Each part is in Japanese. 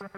どう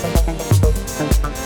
ちょっと簡単。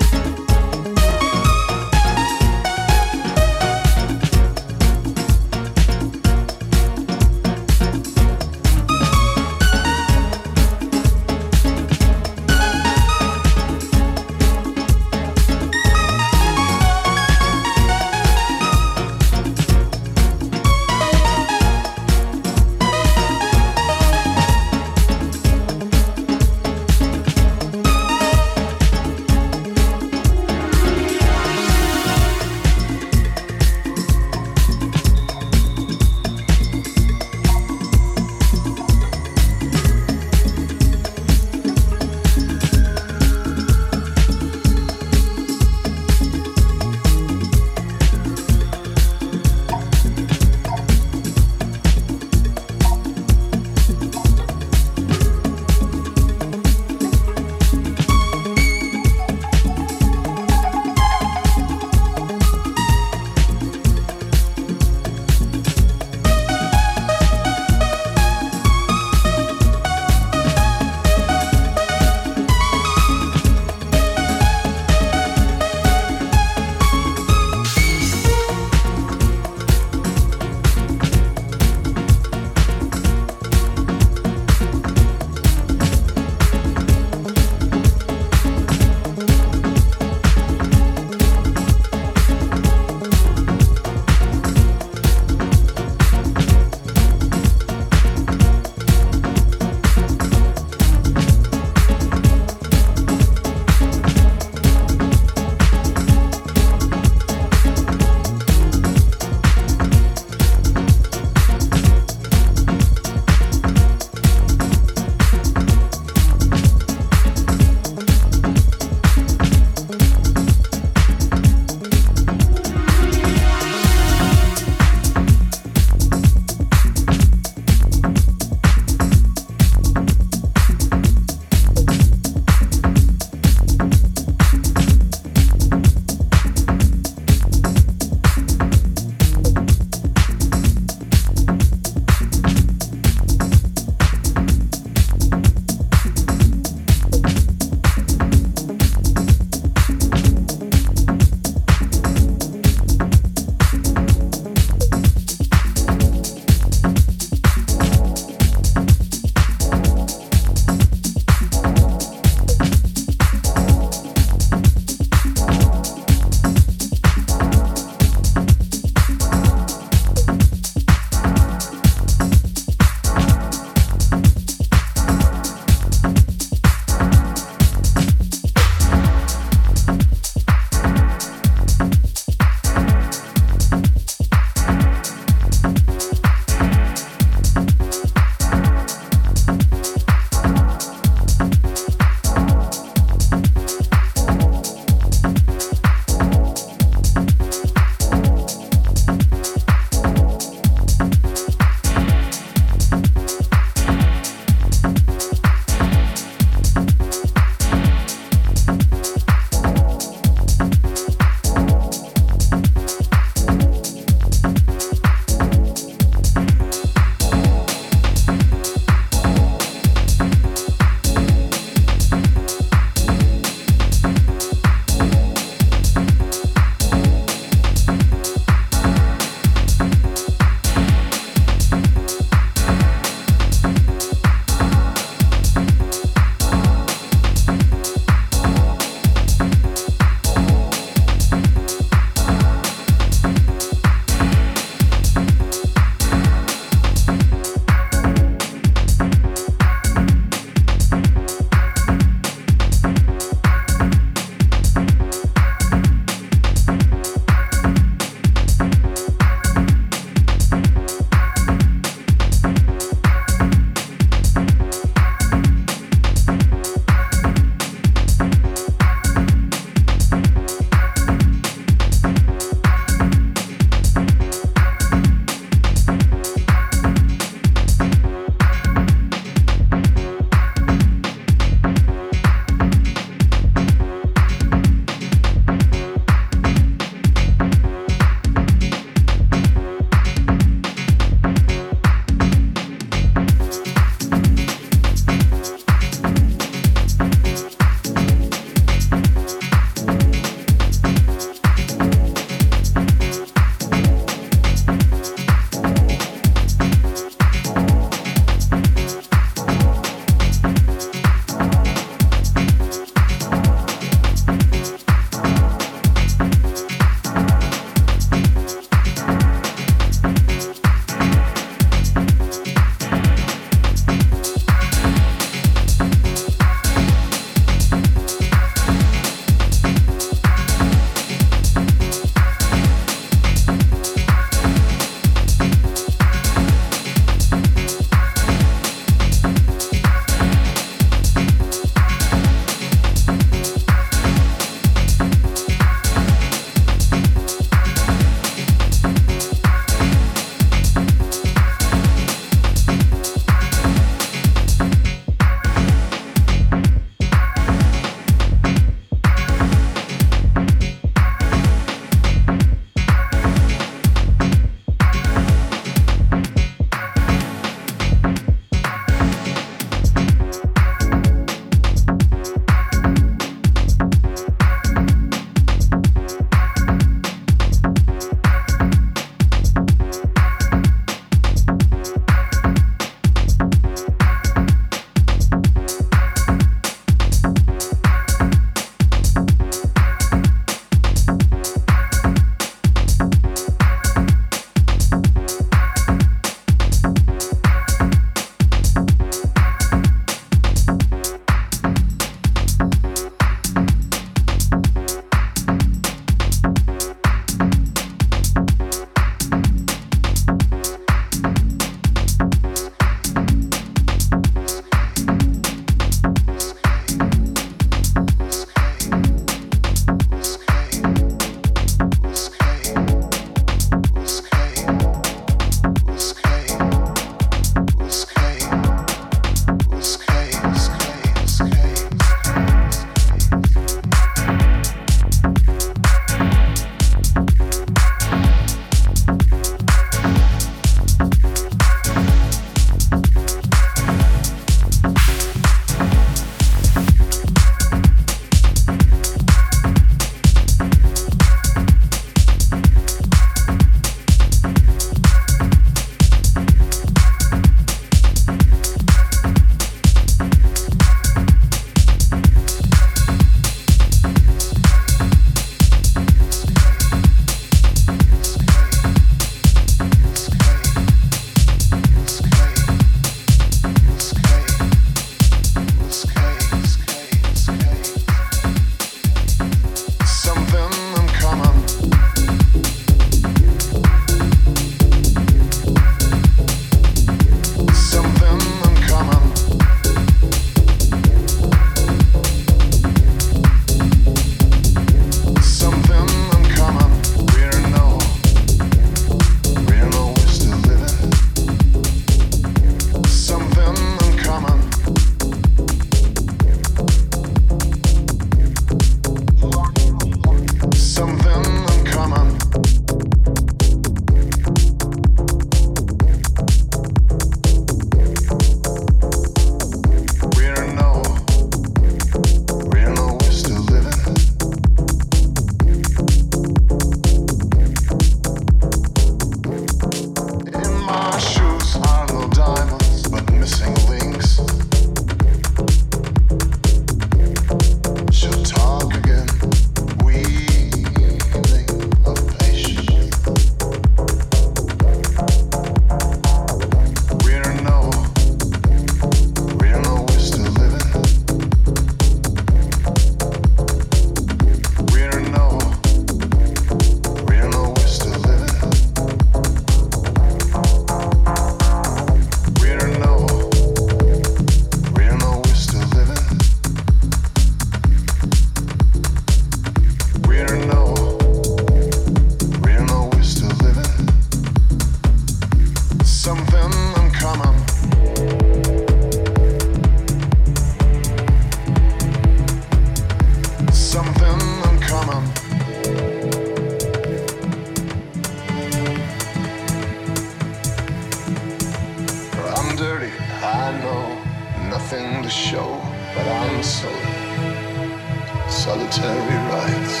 Solitary rights.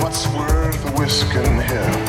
What's worth whisking here?